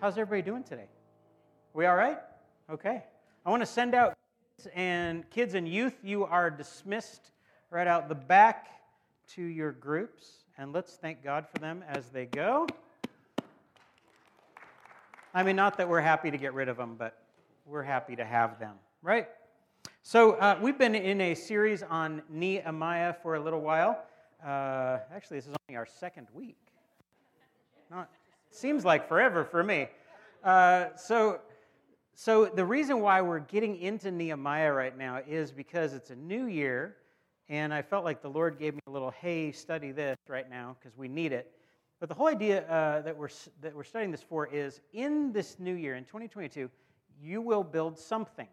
How's everybody doing today? We all right? Okay. I want to send out kids and kids and youth. You are dismissed right out the back to your groups, and let's thank God for them as they go. I mean, not that we're happy to get rid of them, but we're happy to have them, right? So, uh, we've been in a series on Nehemiah for a little while. Uh, actually, this is only our second week. Not, seems like forever for me. Uh, so, so, the reason why we're getting into Nehemiah right now is because it's a new year, and I felt like the Lord gave me a little, hey, study this right now because we need it. But the whole idea uh, that, we're, that we're studying this for is in this new year, in 2022, you will build something.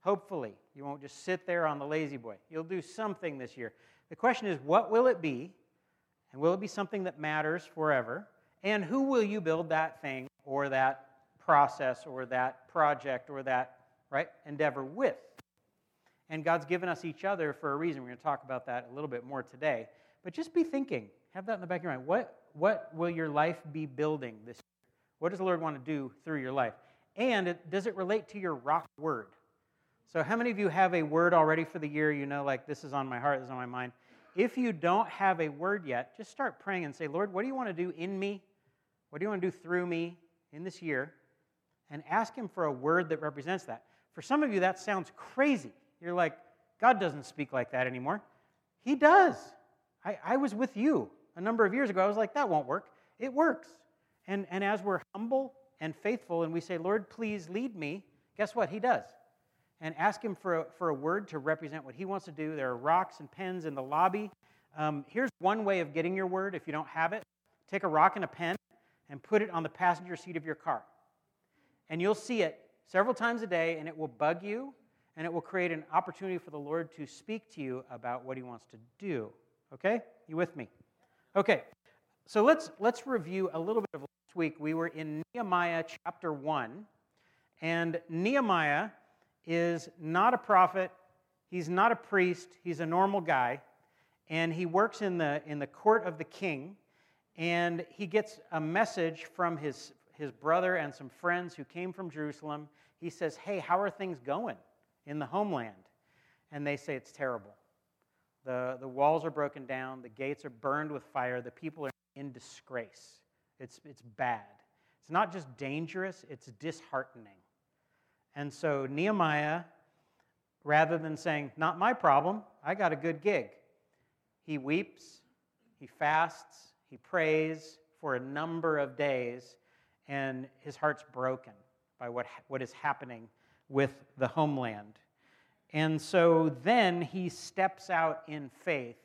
Hopefully, you won't just sit there on the lazy boy. You'll do something this year. The question is, what will it be? And will it be something that matters forever? And who will you build that thing or that process or that project or that right endeavor with? And God's given us each other for a reason. We're going to talk about that a little bit more today. But just be thinking, have that in the back of your mind. What, what will your life be building this year? What does the Lord want to do through your life? And it, does it relate to your rock word? So, how many of you have a word already for the year? You know, like, this is on my heart, this is on my mind. If you don't have a word yet, just start praying and say, Lord, what do you want to do in me? What do you want to do through me in this year? And ask Him for a word that represents that. For some of you, that sounds crazy. You're like, God doesn't speak like that anymore. He does. I, I was with you a number of years ago. I was like, that won't work. It works. And, and as we're humble and faithful and we say, Lord, please lead me, guess what? He does and ask him for a, for a word to represent what he wants to do. There are rocks and pens in the lobby. Um, here's one way of getting your word if you don't have it take a rock and a pen and put it on the passenger seat of your car. And you'll see it several times a day, and it will bug you, and it will create an opportunity for the Lord to speak to you about what he wants to do. Okay? You with me? Okay. So let's let's review a little bit of last week. We were in Nehemiah chapter 1, and Nehemiah is not a prophet, he's not a priest, he's a normal guy, and he works in the, in the court of the king, and he gets a message from his, his brother and some friends who came from Jerusalem. He says, Hey, how are things going in the homeland? And they say, It's terrible. The, the walls are broken down, the gates are burned with fire, the people are in disgrace. It's, it's bad. It's not just dangerous, it's disheartening. And so Nehemiah, rather than saying, Not my problem, I got a good gig, he weeps, he fasts, he prays for a number of days, and his heart's broken by what, what is happening with the homeland. And so then he steps out in faith,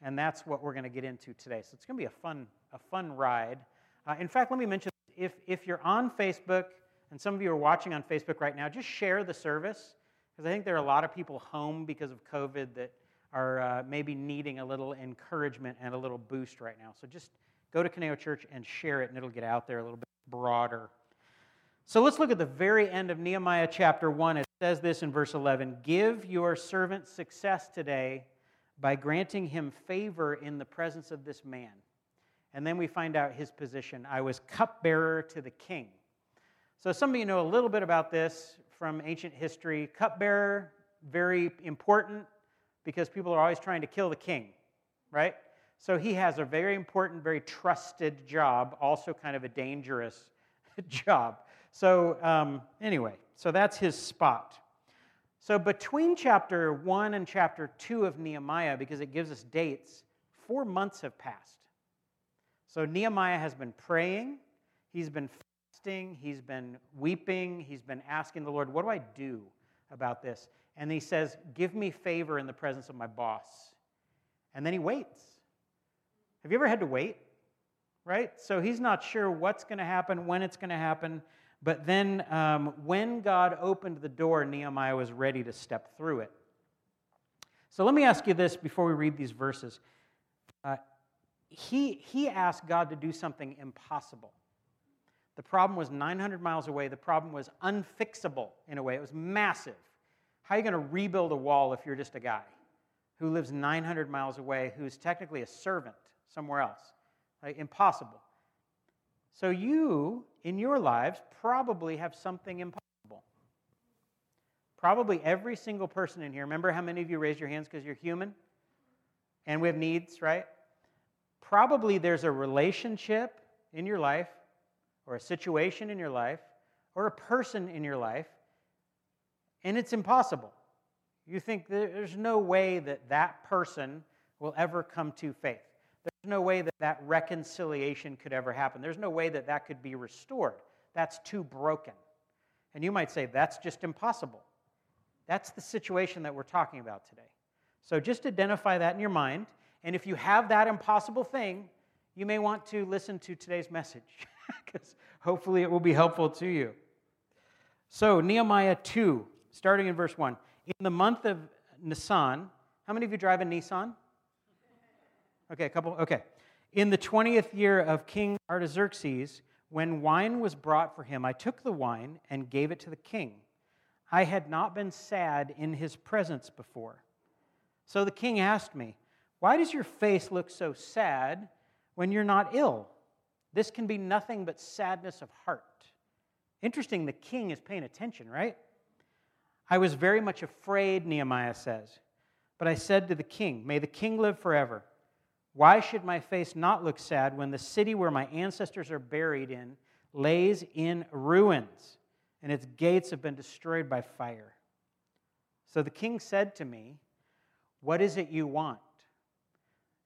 and that's what we're going to get into today. So it's going to be a fun, a fun ride. Uh, in fact, let me mention if, if you're on Facebook, and some of you are watching on Facebook right now, just share the service because I think there are a lot of people home because of COVID that are uh, maybe needing a little encouragement and a little boost right now. So just go to Caneo Church and share it, and it'll get out there a little bit broader. So let's look at the very end of Nehemiah chapter 1. It says this in verse 11 Give your servant success today by granting him favor in the presence of this man. And then we find out his position I was cupbearer to the king. So, some of you know a little bit about this from ancient history. Cupbearer, very important because people are always trying to kill the king, right? So, he has a very important, very trusted job, also kind of a dangerous job. So, um, anyway, so that's his spot. So, between chapter 1 and chapter 2 of Nehemiah, because it gives us dates, four months have passed. So, Nehemiah has been praying, he's been fasting, he's been weeping, he's been asking the Lord, What do I do about this? And he says, Give me favor in the presence of my boss. And then he waits. Have you ever had to wait? Right? So he's not sure what's going to happen, when it's going to happen. But then um, when God opened the door, Nehemiah was ready to step through it. So let me ask you this before we read these verses. Uh, he, he asked God to do something impossible. The problem was 900 miles away. The problem was unfixable in a way. It was massive. How are you going to rebuild a wall if you're just a guy who lives 900 miles away, who's technically a servant somewhere else? Like, impossible. So you, in your lives, probably have something impossible. Probably every single person in here. Remember how many of you raised your hands because you're human? And we have needs, right? Probably there's a relationship in your life, or a situation in your life, or a person in your life, and it's impossible. You think there's no way that that person will ever come to faith. There's no way that that reconciliation could ever happen. There's no way that that could be restored. That's too broken. And you might say, that's just impossible. That's the situation that we're talking about today. So just identify that in your mind. And if you have that impossible thing, you may want to listen to today's message because hopefully it will be helpful to you. So, Nehemiah 2, starting in verse 1. In the month of Nisan, how many of you drive a Nissan? Okay, a couple. Okay. In the 20th year of King Artaxerxes, when wine was brought for him, I took the wine and gave it to the king. I had not been sad in his presence before. So the king asked me, Why does your face look so sad when you're not ill? This can be nothing but sadness of heart. Interesting, the king is paying attention, right? I was very much afraid, Nehemiah says. But I said to the king, May the king live forever. Why should my face not look sad when the city where my ancestors are buried in lays in ruins and its gates have been destroyed by fire? So the king said to me, What is it you want?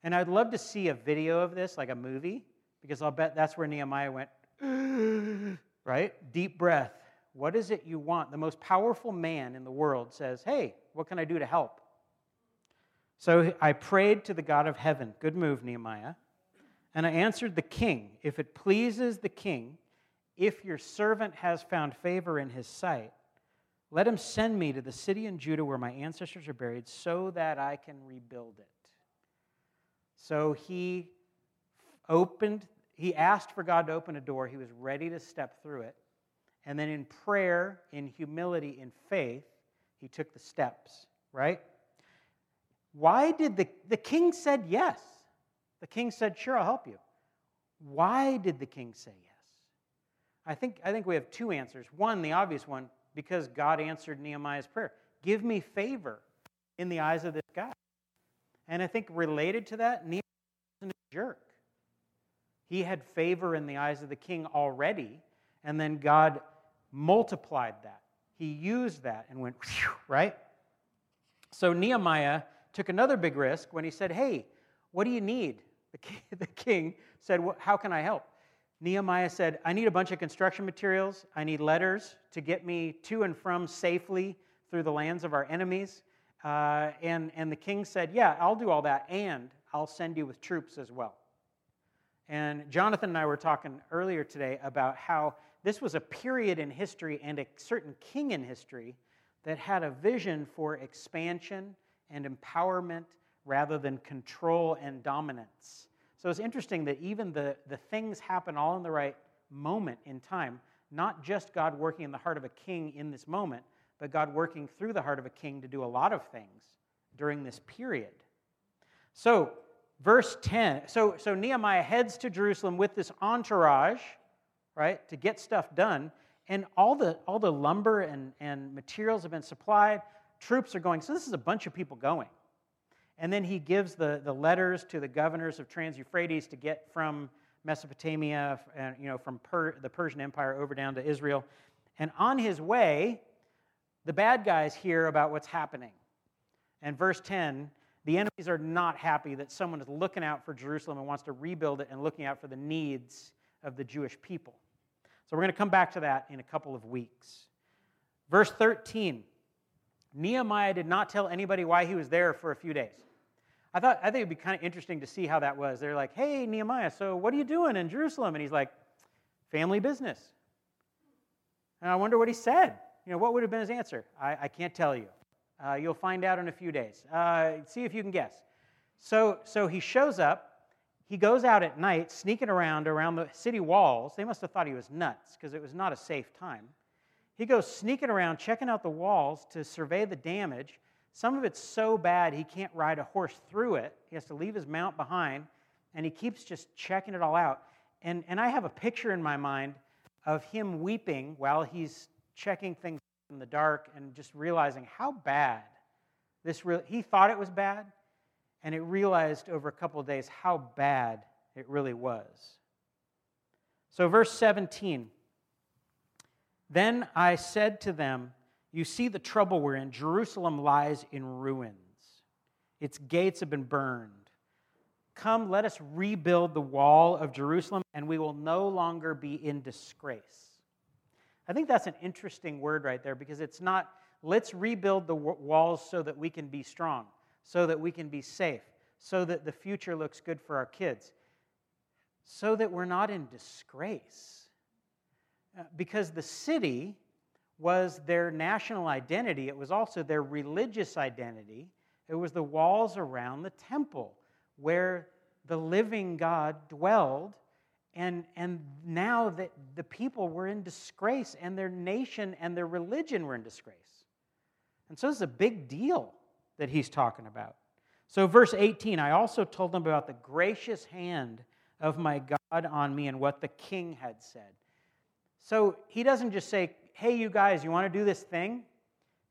And I'd love to see a video of this, like a movie, because I'll bet that's where Nehemiah went, right? Deep breath. What is it you want? The most powerful man in the world says, Hey, what can I do to help? So I prayed to the God of heaven. Good move, Nehemiah. And I answered the king, If it pleases the king, if your servant has found favor in his sight, let him send me to the city in Judah where my ancestors are buried so that I can rebuild it. So he opened, he asked for God to open a door. He was ready to step through it. And then in prayer, in humility, in faith, he took the steps, right? Why did the, the king said yes? The king said, Sure, I'll help you. Why did the king say yes? I think, I think we have two answers. One, the obvious one, because God answered Nehemiah's prayer. Give me favor in the eyes of this guy. And I think related to that, Nehemiah wasn't a jerk. He had favor in the eyes of the king already, and then God multiplied that. He used that and went, right? So Nehemiah took another big risk when he said, Hey, what do you need? The king, the king said, How can I help? Nehemiah said, I need a bunch of construction materials. I need letters to get me to and from safely through the lands of our enemies. Uh, and, and the king said, Yeah, I'll do all that, and I'll send you with troops as well. And Jonathan and I were talking earlier today about how this was a period in history and a certain king in history that had a vision for expansion and empowerment rather than control and dominance. So it's interesting that even the, the things happen all in the right moment in time, not just God working in the heart of a king in this moment, but God working through the heart of a king to do a lot of things during this period. So, verse 10 so, so Nehemiah heads to Jerusalem with this entourage, right, to get stuff done. And all the, all the lumber and, and materials have been supplied. Troops are going. So, this is a bunch of people going. And then he gives the, the letters to the governors of Trans Euphrates to get from Mesopotamia, and, you know, from per, the Persian Empire over down to Israel. And on his way, the bad guys hear about what's happening. And verse 10 the enemies are not happy that someone is looking out for Jerusalem and wants to rebuild it and looking out for the needs of the Jewish people. So we're going to come back to that in a couple of weeks. Verse 13 Nehemiah did not tell anybody why he was there for a few days. I thought I think it'd be kind of interesting to see how that was. They're like, "Hey Nehemiah, so what are you doing in Jerusalem?" And he's like, "Family business." And I wonder what he said. You know, what would have been his answer? I, I can't tell you. Uh, you'll find out in a few days. Uh, see if you can guess. So, so he shows up. He goes out at night, sneaking around around the city walls. They must have thought he was nuts because it was not a safe time. He goes sneaking around, checking out the walls to survey the damage. Some of it's so bad he can't ride a horse through it. He has to leave his mount behind, and he keeps just checking it all out. and, and I have a picture in my mind of him weeping while he's checking things in the dark and just realizing how bad this really, he thought it was bad, and it realized over a couple of days how bad it really was. So, verse 17 Then I said to them, You see the trouble we're in. Jerusalem lies in ruins, its gates have been burned. Come, let us rebuild the wall of Jerusalem, and we will no longer be in disgrace. I think that's an interesting word right there because it's not, let's rebuild the walls so that we can be strong, so that we can be safe, so that the future looks good for our kids, so that we're not in disgrace. Uh, because the city was their national identity, it was also their religious identity, it was the walls around the temple where the living God dwelled. And, and now that the people were in disgrace, and their nation and their religion were in disgrace. And so this is a big deal that he's talking about. So, verse 18, I also told them about the gracious hand of my God on me and what the king had said. So, he doesn't just say, Hey, you guys, you want to do this thing?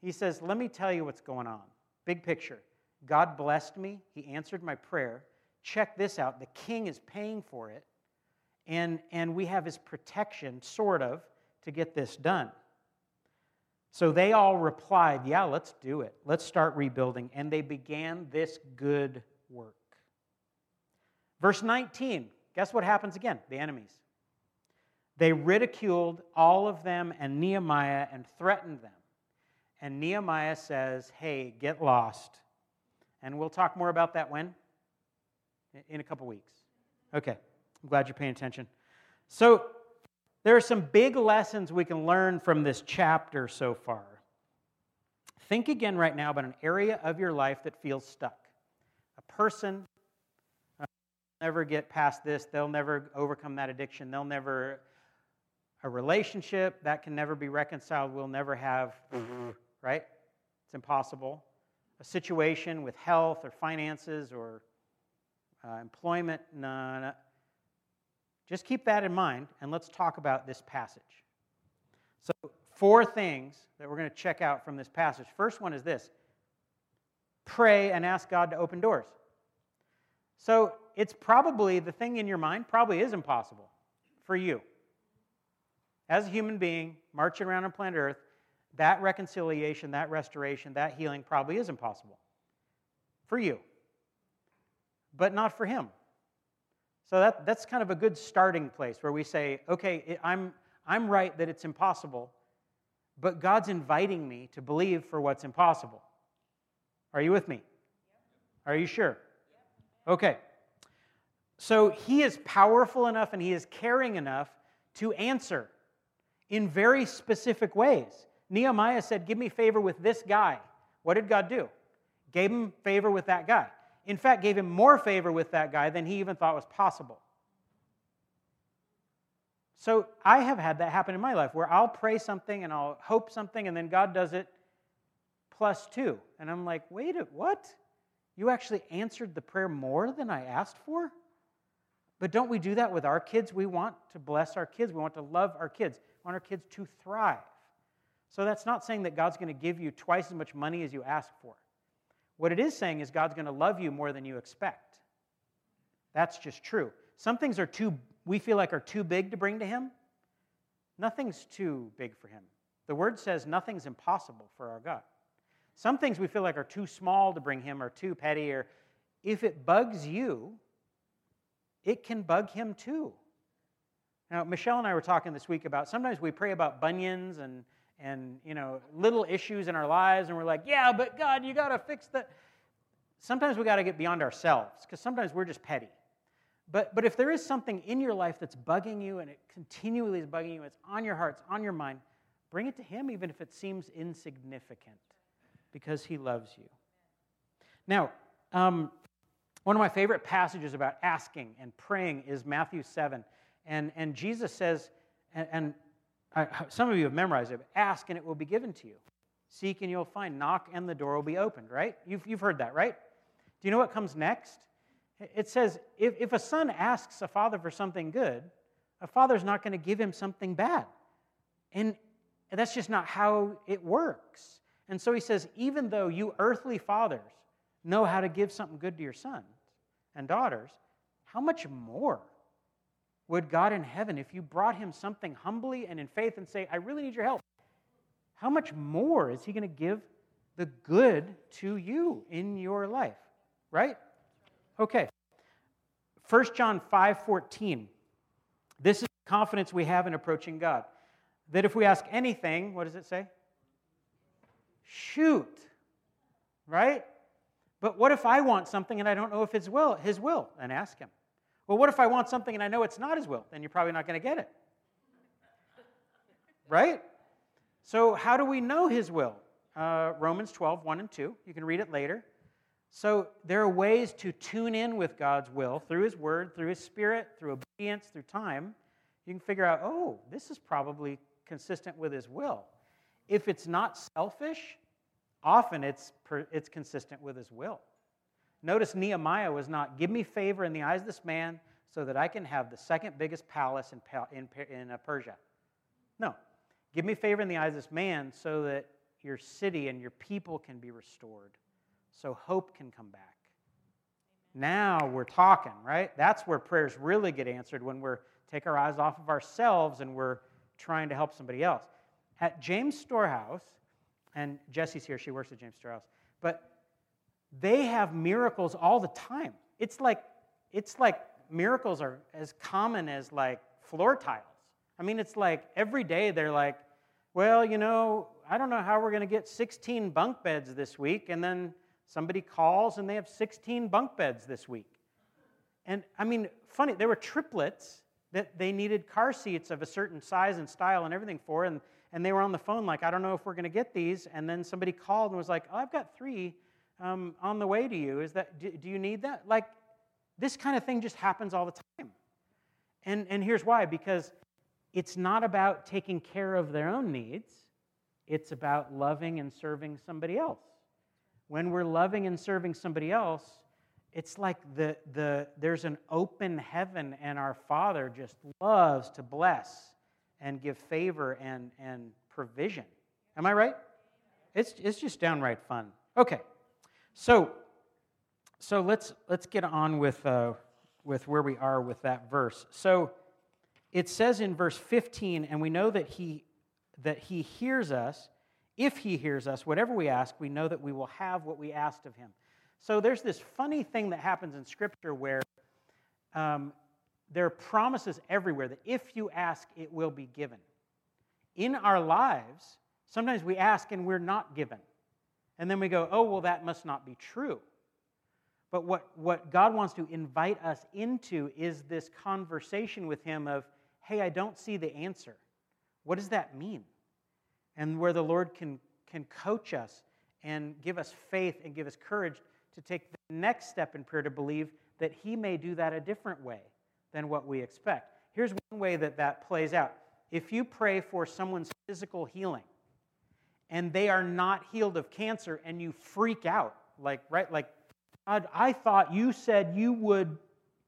He says, Let me tell you what's going on. Big picture. God blessed me, He answered my prayer. Check this out the king is paying for it, and, and we have his protection, sort of, to get this done. So they all replied, Yeah, let's do it. Let's start rebuilding. And they began this good work. Verse 19, guess what happens again? The enemies. They ridiculed all of them and Nehemiah and threatened them. And Nehemiah says, Hey, get lost. And we'll talk more about that when? In a couple weeks. Okay, I'm glad you're paying attention. So, there are some big lessons we can learn from this chapter so far. Think again right now about an area of your life that feels stuck. A person uh, never get past this, they'll never overcome that addiction, they'll never a relationship that can never be reconciled, we'll never have, right? It's impossible a situation with health or finances or uh, employment. No. Just keep that in mind and let's talk about this passage. So, four things that we're going to check out from this passage. First one is this pray and ask God to open doors. So, it's probably the thing in your mind probably is impossible for you. As a human being, marching around on planet Earth, that reconciliation, that restoration, that healing probably is impossible for you, but not for him. So that, that's kind of a good starting place where we say, okay, I'm, I'm right that it's impossible, but God's inviting me to believe for what's impossible. Are you with me? Are you sure? Okay. So he is powerful enough and he is caring enough to answer in very specific ways. Nehemiah said, Give me favor with this guy. What did God do? Gave him favor with that guy. In fact, gave him more favor with that guy than he even thought was possible. So I have had that happen in my life where I'll pray something and I'll hope something, and then God does it plus two. And I'm like, wait, what? You actually answered the prayer more than I asked for? But don't we do that with our kids? We want to bless our kids. We want to love our kids. We want our kids to thrive. So that's not saying that God's going to give you twice as much money as you ask for. What it is saying is God's going to love you more than you expect. That's just true. Some things are too, we feel like are too big to bring to Him. Nothing's too big for Him. The Word says nothing's impossible for our God. Some things we feel like are too small to bring Him or too petty, or if it bugs you, it can bug Him too. Now, Michelle and I were talking this week about sometimes we pray about bunions and and you know little issues in our lives and we're like yeah but god you got to fix that sometimes we got to get beyond ourselves because sometimes we're just petty. But but if there is something in your life that's bugging you and it continually is bugging you it's on your heart it's on your mind bring it to him even if it seems insignificant because he loves you. Now um, one of my favorite passages about asking and praying is matthew 7 and, and jesus says and, and some of you have memorized it. Ask and it will be given to you. Seek and you'll find. Knock and the door will be opened, right? You've, you've heard that, right? Do you know what comes next? It says if, if a son asks a father for something good, a father's not going to give him something bad. And that's just not how it works. And so he says, even though you earthly fathers know how to give something good to your sons and daughters, how much more would God in heaven, if you brought him something humbly and in faith and say, I really need your help, how much more is he going to give the good to you in your life? Right? Okay. 1 John 5 14. This is the confidence we have in approaching God. That if we ask anything, what does it say? Shoot. Right? But what if I want something and I don't know if it's will, his will? And ask him. Well, what if I want something and I know it's not his will? Then you're probably not going to get it. Right? So, how do we know his will? Uh, Romans 12, 1 and 2. You can read it later. So, there are ways to tune in with God's will through his word, through his spirit, through obedience, through time. You can figure out, oh, this is probably consistent with his will. If it's not selfish, often it's, per, it's consistent with his will. Notice Nehemiah was not, give me favor in the eyes of this man so that I can have the second biggest palace in, in, in uh, Persia. No. Give me favor in the eyes of this man so that your city and your people can be restored, so hope can come back. Now we're talking, right? That's where prayers really get answered when we're take our eyes off of ourselves and we're trying to help somebody else. At James Storehouse, and Jesse's here, she works at James Storehouse, but they have miracles all the time. It's like it's like miracles are as common as like floor tiles. I mean, it's like every day they're like, well, you know, I don't know how we're going to get 16 bunk beds this week. And then somebody calls and they have 16 bunk beds this week. And I mean, funny, there were triplets that they needed car seats of a certain size and style and everything for. And, and they were on the phone, like, I don't know if we're going to get these. And then somebody called and was like, oh, I've got three um, on the way to you. Is that, do, do you need that? Like, this kind of thing just happens all the time. And, and here's why because it's not about taking care of their own needs, it's about loving and serving somebody else. When we're loving and serving somebody else, it's like the, the, there's an open heaven, and our Father just loves to bless and give favor and, and provision. Am I right? It's, it's just downright fun. Okay, so, so let's, let's get on with, uh, with where we are with that verse. So it says in verse 15, and we know that he, that he hears us. If he hears us, whatever we ask, we know that we will have what we asked of him. So there's this funny thing that happens in Scripture where um, there are promises everywhere that if you ask, it will be given. In our lives, sometimes we ask and we're not given. And then we go, oh, well, that must not be true. But what, what God wants to invite us into is this conversation with Him of, hey, I don't see the answer. What does that mean? And where the Lord can, can coach us and give us faith and give us courage to take the next step in prayer to believe that He may do that a different way than what we expect. Here's one way that that plays out. If you pray for someone's physical healing and they are not healed of cancer and you freak out, like, right, like, God, I thought you said you would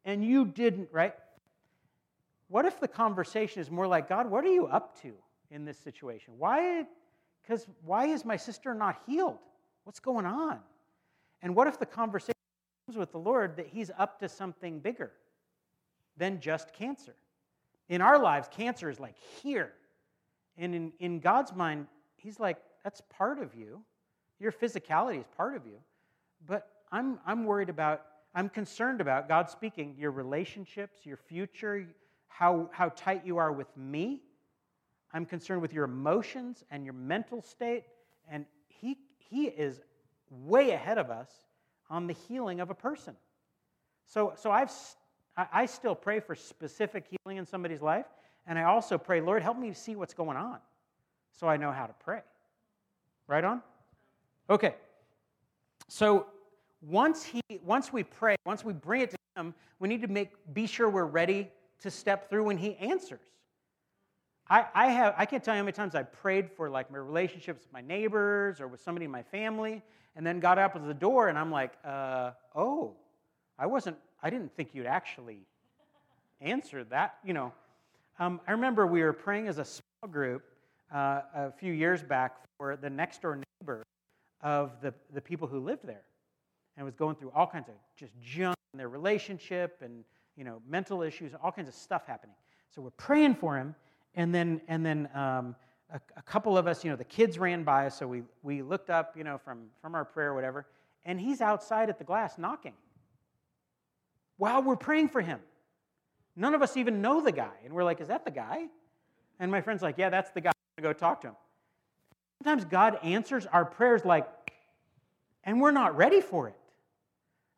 and you didn't, right? What if the conversation is more like, God, what are you up to in this situation? Why? Because why is my sister not healed? What's going on? And what if the conversation comes with the Lord that He's up to something bigger than just cancer? In our lives, cancer is like here. And in, in God's mind, He's like, that's part of you. Your physicality is part of you. But I'm, I'm worried about, I'm concerned about, God speaking, your relationships, your future, how, how tight you are with me. I'm concerned with your emotions and your mental state. And He, he is way ahead of us on the healing of a person. So, so I've, I still pray for specific healing in somebody's life, and I also pray, Lord, help me see what's going on so I know how to pray. Right on? Okay. So once he once we pray, once we bring it to him, we need to make be sure we're ready to step through when he answers. I, I have I can't tell you how many times I prayed for like my relationships with my neighbors or with somebody in my family, and then got up at the door and I'm like, uh, oh, I wasn't, I didn't think you'd actually answer that, you know. Um, I remember we were praying as a small group uh, a few years back for the next door neighbor of the, the people who lived there and was going through all kinds of just junk in their relationship and you know mental issues all kinds of stuff happening. So we're praying for him and then and then um, a, a, couple of us you know the kids ran by us so we, we looked up you know from from our prayer or whatever and he's outside at the glass knocking while we're praying for him. None of us even know the guy and we're like is that the guy? And my friend's like yeah that's the guy go talk to him sometimes god answers our prayers like and we're not ready for it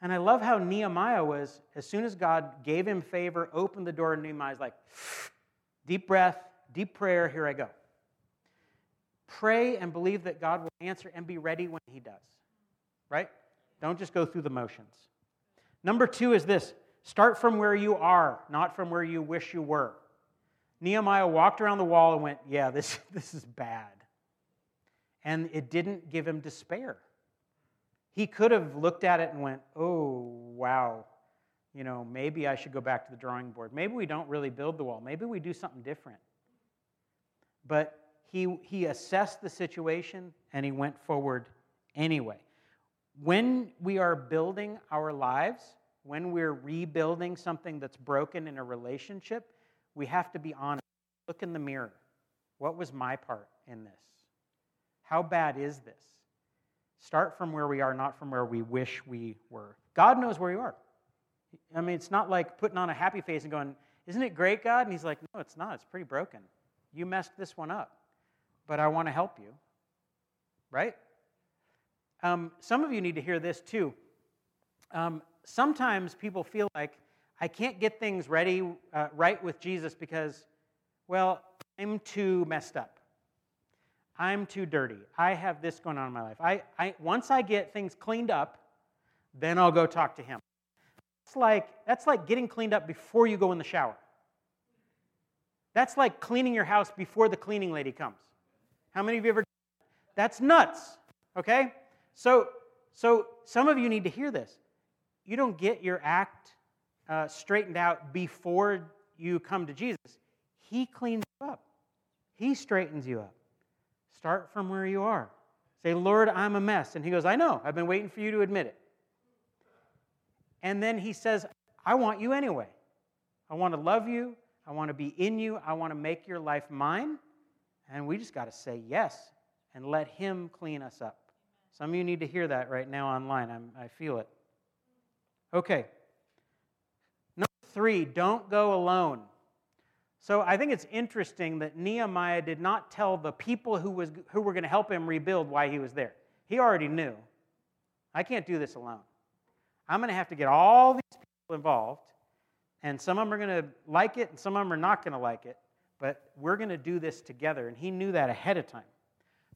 and I love how Nehemiah was, as soon as God gave him favor, opened the door, and Nehemiah's like, deep breath, deep prayer, here I go. Pray and believe that God will answer and be ready when he does. Right? Don't just go through the motions. Number two is this start from where you are, not from where you wish you were. Nehemiah walked around the wall and went, Yeah, this, this is bad. And it didn't give him despair. He could have looked at it and went, oh, wow, you know, maybe I should go back to the drawing board. Maybe we don't really build the wall. Maybe we do something different. But he, he assessed the situation and he went forward anyway. When we are building our lives, when we're rebuilding something that's broken in a relationship, we have to be honest. Look in the mirror. What was my part in this? How bad is this? Start from where we are, not from where we wish we were. God knows where you are. I mean, it's not like putting on a happy face and going, Isn't it great, God? And He's like, No, it's not. It's pretty broken. You messed this one up, but I want to help you. Right? Um, some of you need to hear this too. Um, sometimes people feel like I can't get things ready, uh, right with Jesus because, well, I'm too messed up. I'm too dirty. I have this going on in my life. I, I, once I get things cleaned up, then I'll go talk to him. It's like, that's like getting cleaned up before you go in the shower. That's like cleaning your house before the cleaning lady comes. How many of you ever? That's nuts. Okay? So, so some of you need to hear this. You don't get your act uh, straightened out before you come to Jesus. He cleans you up. He straightens you up. Start from where you are. Say, Lord, I'm a mess. And he goes, I know. I've been waiting for you to admit it. And then he says, I want you anyway. I want to love you. I want to be in you. I want to make your life mine. And we just got to say yes and let him clean us up. Some of you need to hear that right now online. I'm, i feel it. Okay. Three, don't go alone. So I think it's interesting that Nehemiah did not tell the people who, was, who were going to help him rebuild why he was there. He already knew. I can't do this alone. I'm going to have to get all these people involved, and some of them are going to like it, and some of them are not going to like it, but we're going to do this together. And he knew that ahead of time.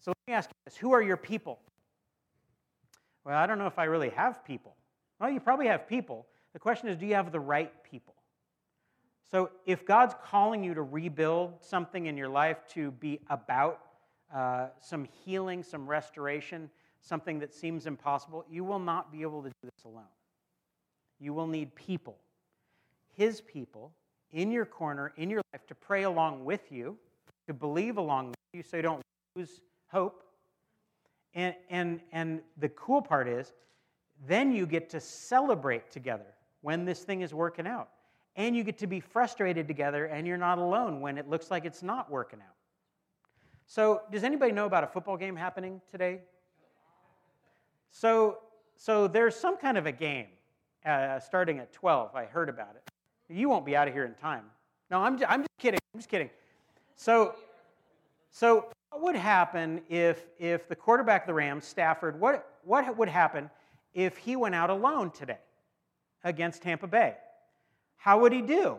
So let me ask you this Who are your people? Well, I don't know if I really have people. Well, you probably have people. The question is, do you have the right people? So, if God's calling you to rebuild something in your life to be about uh, some healing, some restoration, something that seems impossible, you will not be able to do this alone. You will need people, His people, in your corner, in your life, to pray along with you, to believe along with you so you don't lose hope. And, and, and the cool part is, then you get to celebrate together when this thing is working out and you get to be frustrated together and you're not alone when it looks like it's not working out. So, does anybody know about a football game happening today? So, so there's some kind of a game uh, starting at 12. I heard about it. You won't be out of here in time. No, I'm just, I'm just kidding. I'm just kidding. So, so what would happen if, if the quarterback of the Rams, Stafford, what, what would happen if he went out alone today against Tampa Bay? how would he do?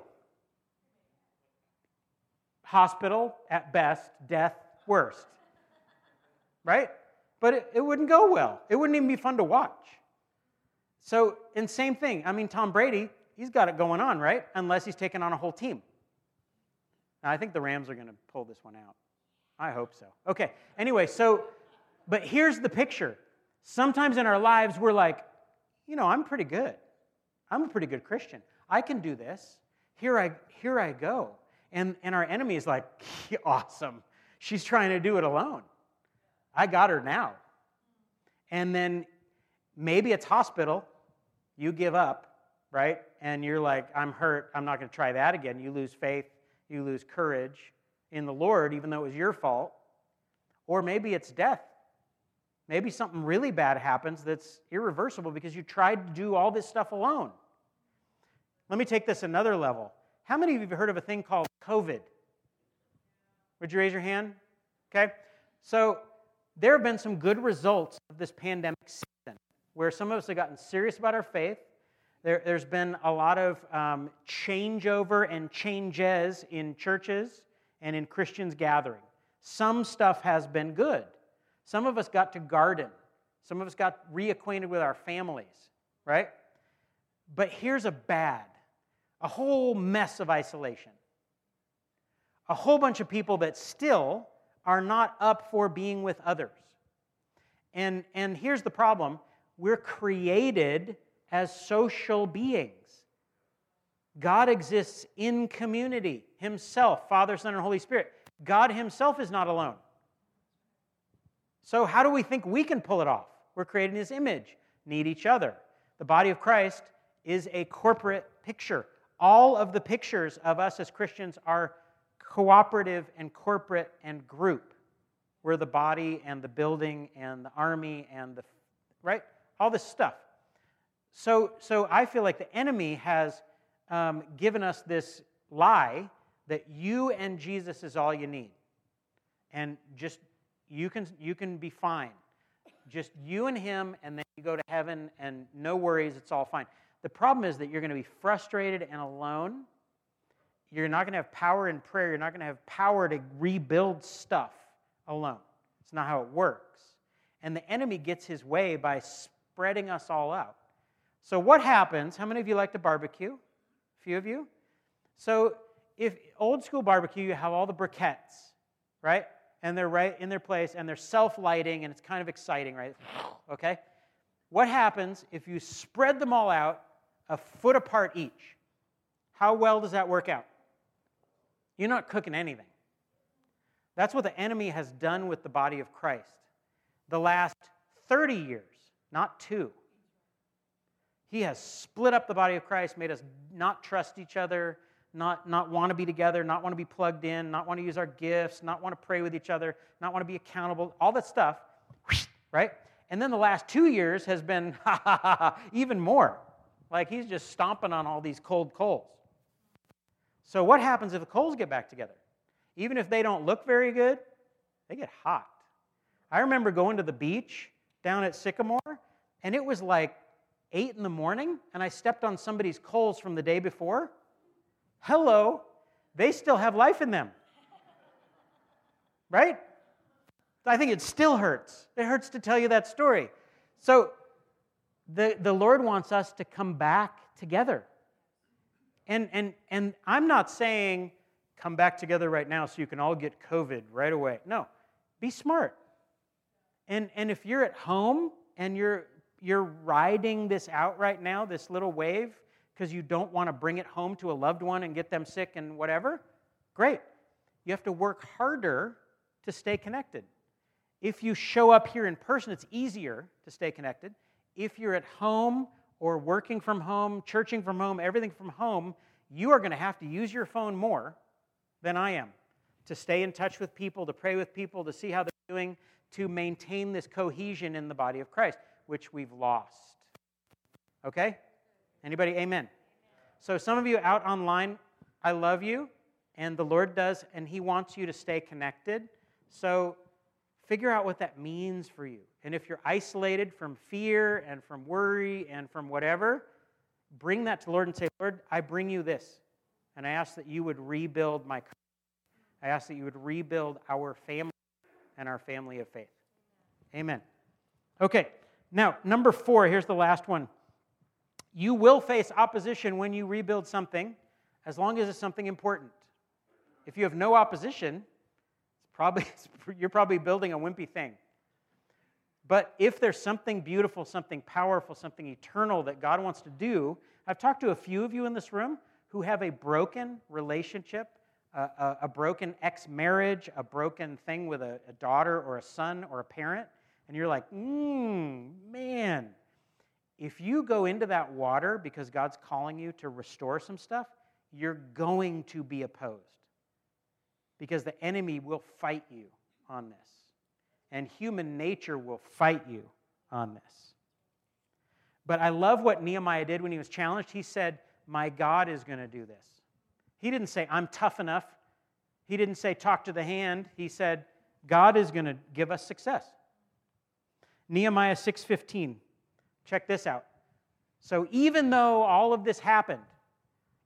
Hospital at best, death worst. Right? But it, it wouldn't go well. It wouldn't even be fun to watch. So, and same thing. I mean, Tom Brady, he's got it going on, right? Unless he's taking on a whole team. Now, I think the Rams are going to pull this one out. I hope so. Okay, anyway, so, but here's the picture. Sometimes in our lives, we're like, you know, I'm pretty good. I'm a pretty good Christian. I can do this. Here I, here I go. And, and our enemy is like, awesome. She's trying to do it alone. I got her now. And then maybe it's hospital. You give up, right? And you're like, I'm hurt. I'm not going to try that again. You lose faith. You lose courage in the Lord, even though it was your fault. Or maybe it's death. Maybe something really bad happens that's irreversible because you tried to do all this stuff alone. Let me take this another level. How many of you have heard of a thing called COVID? Would you raise your hand? Okay. So there have been some good results of this pandemic season where some of us have gotten serious about our faith. There, has been a lot of um, changeover and changes in churches and in Christians gathering. Some stuff has been good. Some of us got to garden. Some of us got reacquainted with our families, right? But here's a bad a whole mess of isolation. A whole bunch of people that still are not up for being with others. And, and here's the problem we're created as social beings. God exists in community, Himself, Father, Son, and Holy Spirit. God Himself is not alone. So, how do we think we can pull it off? We're created in His image, need each other. The body of Christ is a corporate picture all of the pictures of us as Christians are cooperative and corporate and group. We're the body and the building and the army and the, right? All this stuff. So, so I feel like the enemy has um, given us this lie that you and Jesus is all you need. And just, you can, you can be fine. Just you and him, and then you go to heaven, and no worries, it's all fine. The problem is that you're going to be frustrated and alone. You're not going to have power in prayer. You're not going to have power to rebuild stuff alone. It's not how it works. And the enemy gets his way by spreading us all out. So, what happens? How many of you like to barbecue? A few of you? So, if old school barbecue, you have all the briquettes, right? And they're right in their place and they're self lighting and it's kind of exciting, right? Okay? What happens if you spread them all out a foot apart each. How well does that work out? You're not cooking anything. That's what the enemy has done with the body of Christ the last 30 years, not two. He has split up the body of Christ, made us not trust each other, not, not want to be together, not want to be plugged in, not want to use our gifts, not want to pray with each other, not want to be accountable, all that stuff, right? And then the last two years has been even more. Like he's just stomping on all these cold coals. So, what happens if the coals get back together? Even if they don't look very good, they get hot. I remember going to the beach down at Sycamore, and it was like 8 in the morning, and I stepped on somebody's coals from the day before. Hello, they still have life in them. Right? I think it still hurts. It hurts to tell you that story. So, the, the Lord wants us to come back together. And, and, and I'm not saying come back together right now so you can all get COVID right away. No, be smart. And, and if you're at home and you're, you're riding this out right now, this little wave, because you don't want to bring it home to a loved one and get them sick and whatever, great. You have to work harder to stay connected. If you show up here in person, it's easier to stay connected if you're at home or working from home, churching from home, everything from home, you are going to have to use your phone more than I am to stay in touch with people, to pray with people, to see how they're doing, to maintain this cohesion in the body of Christ, which we've lost. Okay? Anybody? Amen. So, some of you out online, I love you, and the Lord does, and He wants you to stay connected. So, figure out what that means for you. And if you're isolated from fear and from worry and from whatever, bring that to the Lord and say, Lord, I bring you this. And I ask that you would rebuild my I ask that you would rebuild our family and our family of faith. Amen. Okay, now, number four, here's the last one. You will face opposition when you rebuild something, as long as it's something important. If you have no opposition, it's Probably, you're probably building a wimpy thing. But if there's something beautiful, something powerful, something eternal that God wants to do, I've talked to a few of you in this room who have a broken relationship a, a, a broken ex marriage, a broken thing with a, a daughter or a son or a parent, and you're like, mmm, man, if you go into that water because God's calling you to restore some stuff, you're going to be opposed because the enemy will fight you on this. And human nature will fight you on this. But I love what Nehemiah did when he was challenged. He said, My God is going to do this. He didn't say, I'm tough enough. He didn't say, Talk to the hand. He said, God is going to give us success. Nehemiah 6:15. Check this out. So even though all of this happened,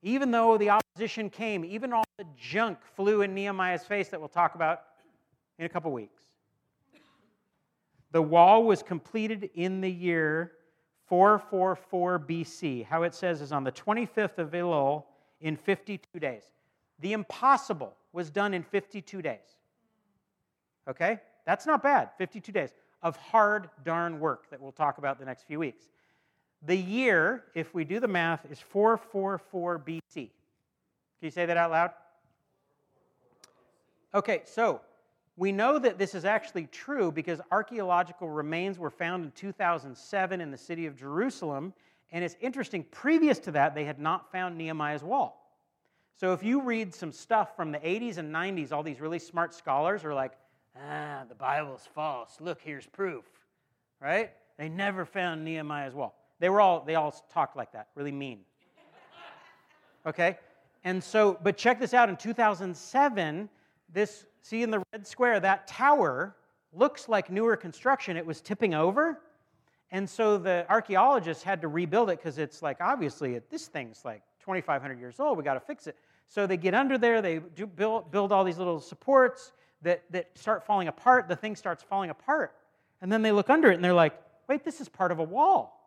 even though the opposition came, even all the junk flew in Nehemiah's face that we'll talk about in a couple weeks. The wall was completed in the year 444 BC. How it says is on the 25th of Elul in 52 days. The impossible was done in 52 days. Okay? That's not bad. 52 days of hard darn work that we'll talk about the next few weeks. The year, if we do the math, is 444 BC. Can you say that out loud? Okay, so we know that this is actually true because archaeological remains were found in 2007 in the city of Jerusalem. And it's interesting, previous to that, they had not found Nehemiah's wall. So if you read some stuff from the 80s and 90s, all these really smart scholars are like, ah, the Bible's false. Look, here's proof. Right? They never found Nehemiah's wall. They were all, they all talked like that, really mean. Okay? And so, but check this out in 2007, this, see in the red square, that tower looks like newer construction. It was tipping over. And so the archaeologists had to rebuild it because it's like, obviously, this thing's like 2,500 years old. We got to fix it. So they get under there, they do build, build all these little supports that, that start falling apart. The thing starts falling apart. And then they look under it and they're like, wait, this is part of a wall.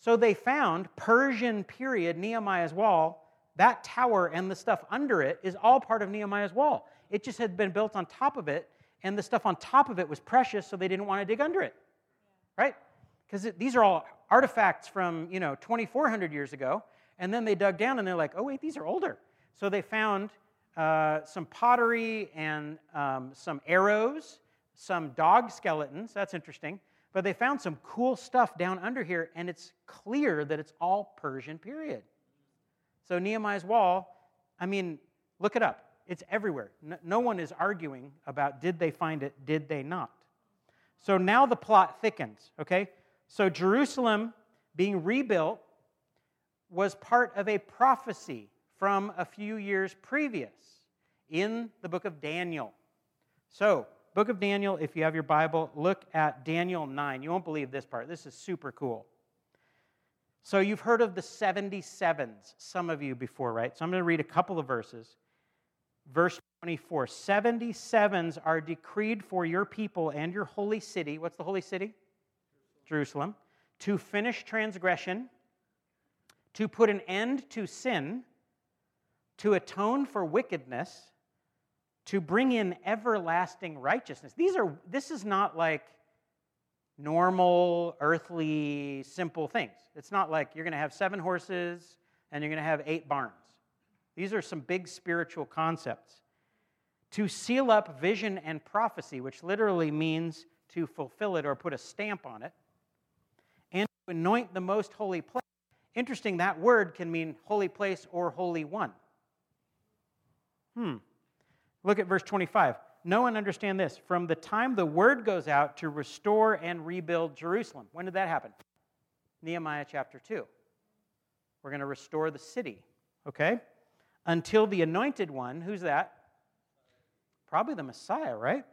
So they found Persian period Nehemiah's wall, that tower and the stuff under it is all part of Nehemiah's wall. It just had been built on top of it, and the stuff on top of it was precious, so they didn't want to dig under it. Right? Because these are all artifacts from, you know, 2,400 years ago. And then they dug down and they're like, oh, wait, these are older. So they found uh, some pottery and um, some arrows, some dog skeletons. That's interesting. But they found some cool stuff down under here, and it's clear that it's all Persian period. So Nehemiah's wall, I mean, look it up. It's everywhere. No, no one is arguing about did they find it, did they not. So now the plot thickens, okay? So Jerusalem being rebuilt was part of a prophecy from a few years previous in the book of Daniel. So, book of Daniel, if you have your Bible, look at Daniel 9. You won't believe this part. This is super cool. So, you've heard of the 77s, some of you before, right? So, I'm going to read a couple of verses. Verse 24 77s are decreed for your people and your holy city. What's the holy city? Jerusalem. To finish transgression, to put an end to sin, to atone for wickedness, to bring in everlasting righteousness. These are this is not like normal earthly simple things. It's not like you're going to have seven horses and you're going to have eight barns. These are some big spiritual concepts. To seal up vision and prophecy, which literally means to fulfill it or put a stamp on it, and to anoint the most holy place. Interesting, that word can mean holy place or holy one. Hmm. Look at verse 25. Know and understand this. From the time the word goes out to restore and rebuild Jerusalem. When did that happen? Nehemiah chapter 2. We're going to restore the city, okay? Until the anointed one, who's that? Probably the Messiah, right?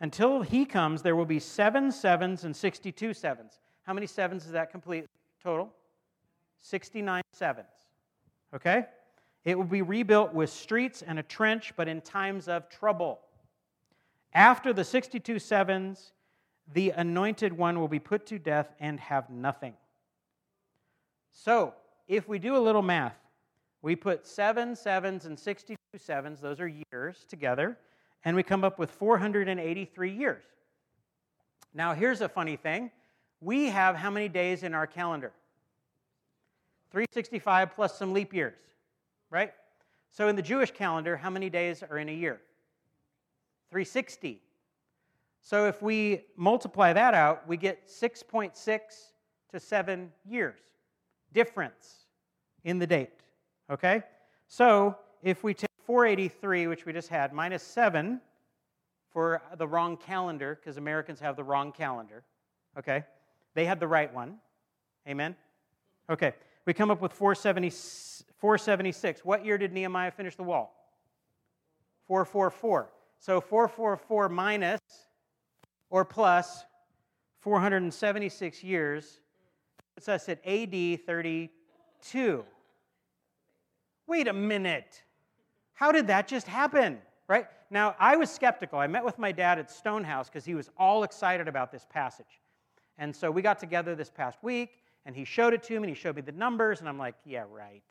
Until he comes, there will be seven sevens and 62 sevens. How many sevens is that complete total? 69 sevens, okay? It will be rebuilt with streets and a trench, but in times of trouble. After the 62 sevens, the anointed one will be put to death and have nothing. So, if we do a little math, we put seven sevens and 62 sevens, those are years together, and we come up with 483 years. Now, here's a funny thing we have how many days in our calendar? 365 plus some leap years right? So in the Jewish calendar, how many days are in a year? 360. So if we multiply that out, we get 6.6 to 7 years difference in the date. Okay? So if we take 483, which we just had, minus 7 for the wrong calendar, because Americans have the wrong calendar. Okay? They had the right one. Amen? Okay. We come up with 470, 476. What year did Nehemiah finish the wall? 444. So 444 minus or plus 476 years puts us at AD 32. Wait a minute. How did that just happen? Right? Now, I was skeptical. I met with my dad at Stonehouse because he was all excited about this passage. And so we got together this past week, and he showed it to me, and he showed me the numbers, and I'm like, yeah, right.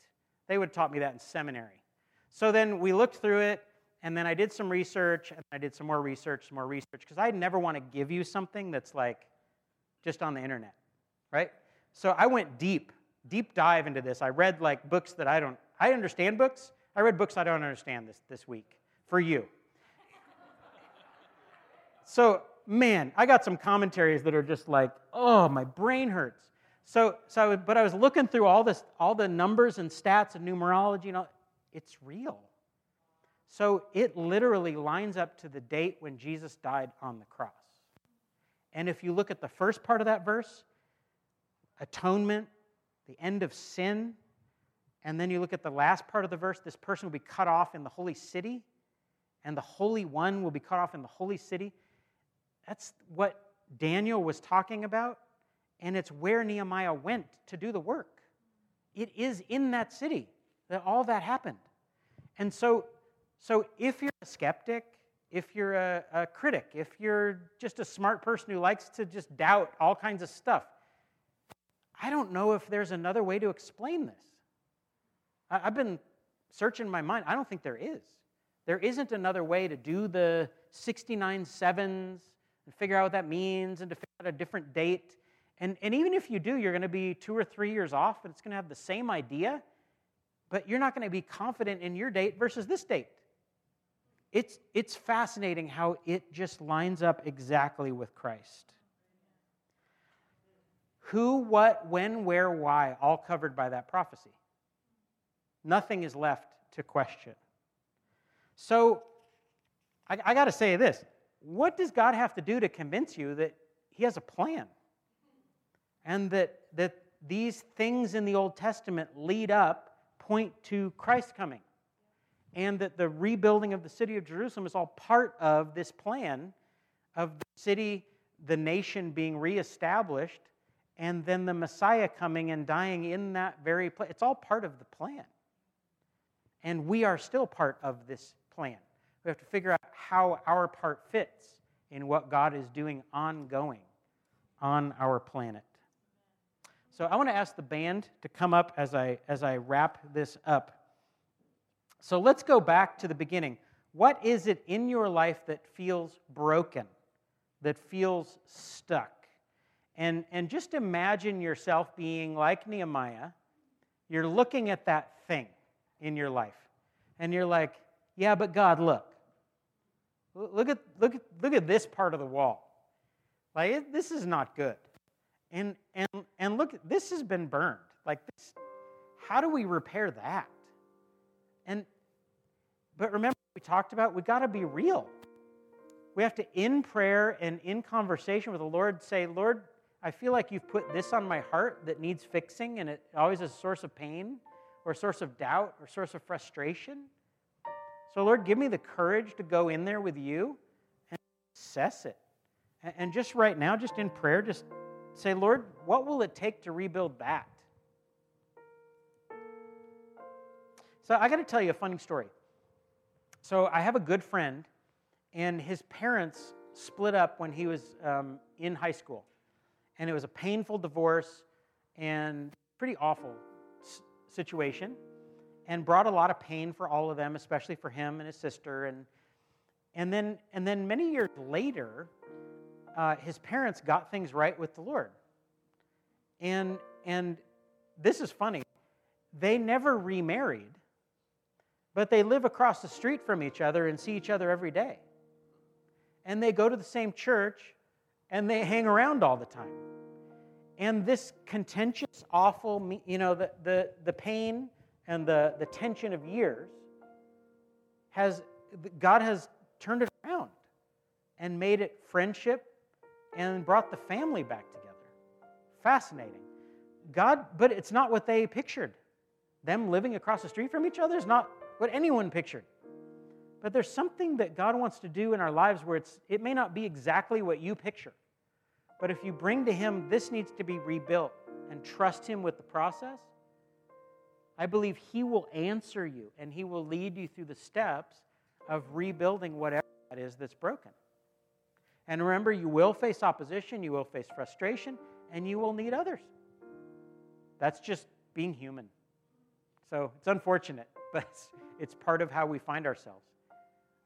They would have taught me that in seminary. So then we looked through it, and then I did some research, and I did some more research, some more research, because I never want to give you something that's like just on the internet, right? So I went deep, deep dive into this. I read like books that I don't, I understand books. I read books I don't understand this, this week for you. so, man, I got some commentaries that are just like, oh, my brain hurts. So, so but I was looking through all this, all the numbers and stats and numerology and all, it's real. So it literally lines up to the date when Jesus died on the cross. And if you look at the first part of that verse, atonement, the end of sin, and then you look at the last part of the verse, this person will be cut off in the holy city, and the Holy One will be cut off in the holy city. That's what Daniel was talking about, and it's where Nehemiah went to do the work. It is in that city that all that happened. And so so if you're a skeptic, if you're a, a, critic, if you're just a smart person who likes to just doubt all kinds of stuff, I don't know if there's another way to explain this. I, I've been searching my mind. I don't think there is. There isn't another way to do the 69 sevens and figure out what that means and to figure out a different date. And, and even if you do, you're going to be two or three years off, and it's going to have the same idea, but you're not going to be confident in your date versus this date. It's, it's fascinating how it just lines up exactly with Christ. Who, what, when, where, why, all covered by that prophecy. Nothing is left to question. So, I, I got to say this what does God have to do to convince you that He has a plan? And that, that these things in the Old Testament lead up, point to Christ coming? and that the rebuilding of the city of Jerusalem is all part of this plan of the city, the nation being reestablished, and then the Messiah coming and dying in that very place. It's all part of the plan. And we are still part of this plan. We have to figure out how our part fits in what God is doing ongoing on our planet. So I want to ask the band to come up as I, as I wrap this up. So let's go back to the beginning. What is it in your life that feels broken, that feels stuck? And, and just imagine yourself being like Nehemiah. You're looking at that thing in your life, and you're like, yeah, but God, look. Look at, look at, look at this part of the wall. Like, it, this is not good. And, and, and look, this has been burned. Like, this, how do we repair that? And but remember we talked about we got to be real. We have to in prayer and in conversation with the Lord say, "Lord, I feel like you've put this on my heart that needs fixing and it always is a source of pain or a source of doubt or source of frustration." So Lord, give me the courage to go in there with you and assess it. And just right now, just in prayer, just say, Lord, what will it take to rebuild that? So I got to tell you a funny story. So I have a good friend, and his parents split up when he was um, in high school. And it was a painful divorce and pretty awful situation, and brought a lot of pain for all of them, especially for him and his sister. And, and, then, and then many years later, uh, his parents got things right with the Lord. And, and this is funny. They never remarried, but they live across the street from each other and see each other every day. And they go to the same church and they hang around all the time. And this contentious, awful, you know, the, the, the pain and the, the tension of years has, God has turned it around and made it friendship and brought the family back together. Fascinating. God, but it's not what they pictured. Them living across the street from each other is not what anyone pictured. But there's something that God wants to do in our lives where it's, it may not be exactly what you picture. But if you bring to Him, this needs to be rebuilt and trust Him with the process, I believe He will answer you and He will lead you through the steps of rebuilding whatever that is that's broken. And remember, you will face opposition, you will face frustration, and you will need others. That's just being human. So it's unfortunate, but it's, part of how we find ourselves.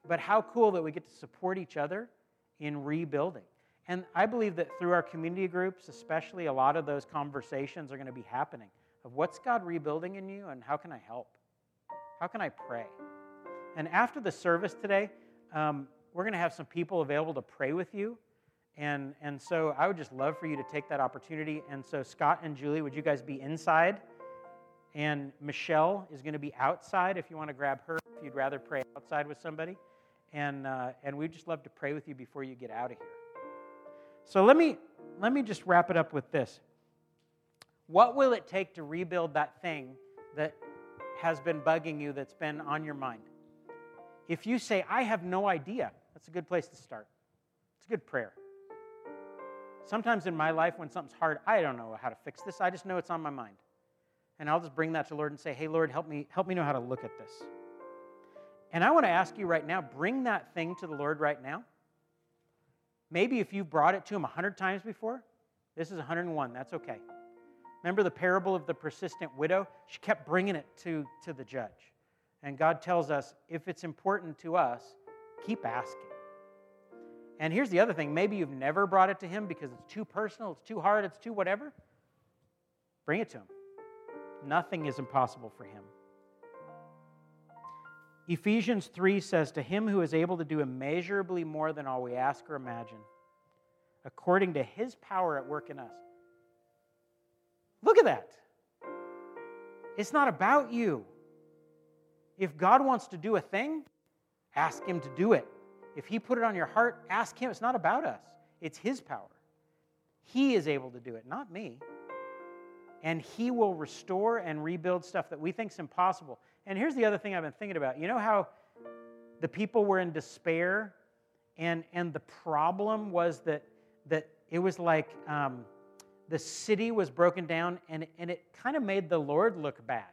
But how cool that we get to support each other in rebuilding. And I believe that through our community groups, especially, a lot of those conversations are going to be happening of what's God rebuilding in you and how can I help? How can I pray? And after the service today, um, we're going to have some people available to pray with you. And, and so I would just love for you to take that opportunity. And so, Scott and Julie, would you guys be inside? And Michelle is going to be outside if you want to grab her, if you'd rather pray outside with somebody. And, uh, and we'd just love to pray with you before you get out of here. So let me, let me just wrap it up with this. What will it take to rebuild that thing that has been bugging you, that's been on your mind? If you say, I have no idea, that's a good place to start. It's a good prayer. Sometimes in my life, when something's hard, I don't know how to fix this. I just know it's on my mind. And I'll just bring that to the Lord and say, Hey, Lord, help me, help me know how to look at this. And I want to ask you right now, bring that thing to the Lord right now. Maybe if you've brought it to him a hundred times before, this is 101. That's okay. Remember the parable of the persistent widow? She kept bringing it to, to the judge. And God tells us if it's important to us, keep asking. And here's the other thing maybe you've never brought it to Him because it's too personal, it's too hard, it's too whatever. Bring it to Him. Nothing is impossible for Him. Ephesians 3 says, To Him who is able to do immeasurably more than all we ask or imagine, according to His power at work in us. Look at that. It's not about you. If God wants to do a thing, ask Him to do it. If He put it on your heart, ask Him. It's not about us, it's His power. He is able to do it, not me. And He will restore and rebuild stuff that we think is impossible. And here's the other thing I've been thinking about. You know how the people were in despair, and, and the problem was that, that it was like um, the city was broken down, and, and it kind of made the Lord look bad,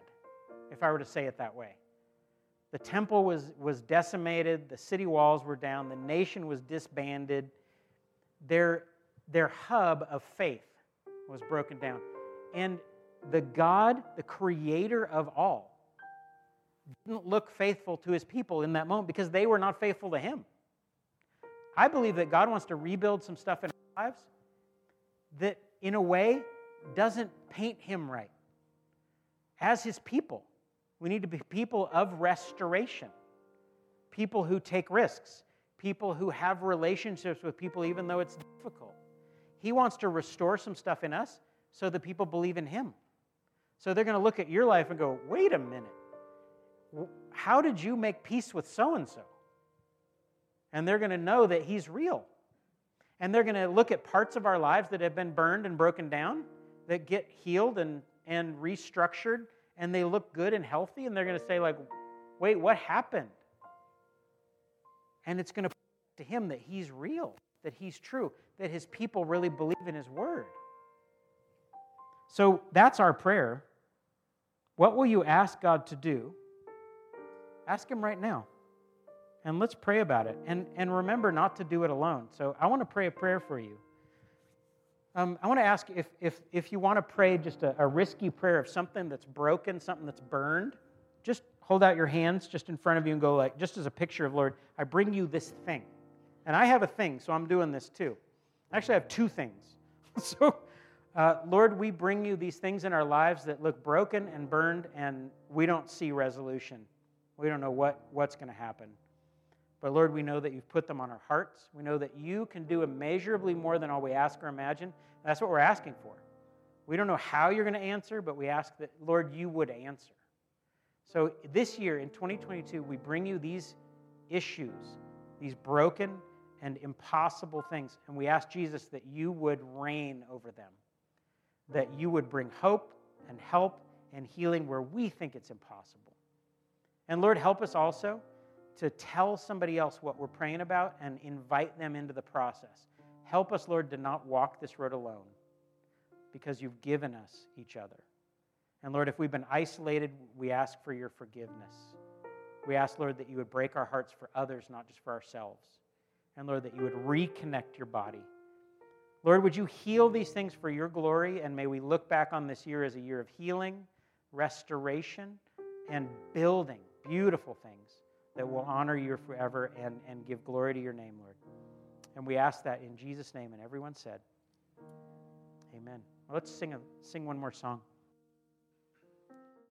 if I were to say it that way. The temple was, was decimated, the city walls were down, the nation was disbanded. Their, their hub of faith was broken down. And the God, the creator of all, didn't look faithful to his people in that moment because they were not faithful to him. I believe that God wants to rebuild some stuff in our lives that, in a way, doesn't paint him right. As his people, we need to be people of restoration, people who take risks, people who have relationships with people even though it's difficult. He wants to restore some stuff in us so that people believe in Him. So they're going to look at your life and go, wait a minute, how did you make peace with so and so? And they're going to know that He's real. And they're going to look at parts of our lives that have been burned and broken down, that get healed and, and restructured and they look good and healthy and they're going to say like wait what happened? And it's going to to him that he's real that he's true that his people really believe in his word. So that's our prayer. What will you ask god to do? Ask him right now. And let's pray about it. And and remember not to do it alone. So i want to pray a prayer for you um, I want to ask if, if, if you want to pray just a, a risky prayer of something that's broken, something that's burned, just hold out your hands just in front of you and go like, just as a picture of Lord, I bring you this thing. And I have a thing, so I'm doing this too. Actually, I have two things. so, uh, Lord, we bring you these things in our lives that look broken and burned, and we don't see resolution We don't know what, what's going to happen. But Lord, we know that you've put them on our hearts. We know that you can do immeasurably more than all we ask or imagine. That's what we're asking for. We don't know how you're going to answer, but we ask that, Lord, you would answer. So this year, in 2022, we bring you these issues, these broken and impossible things, and we ask Jesus that you would reign over them, that you would bring hope and help and healing where we think it's impossible. And Lord, help us also to tell somebody else what we're praying about and invite them into the process. Help us, Lord, to not walk this road alone because you've given us each other. And Lord, if we've been isolated, we ask for your forgiveness. We ask, Lord, that you would break our hearts for others, not just for ourselves. And Lord, that you would reconnect your body. Lord, would you heal these things for your glory? And may we look back on this year as a year of healing, restoration, and building beautiful things that will honor you forever and, and give glory to your name, Lord. And we ask that in Jesus' name. And everyone said, Amen. Well, let's sing, a, sing one more song.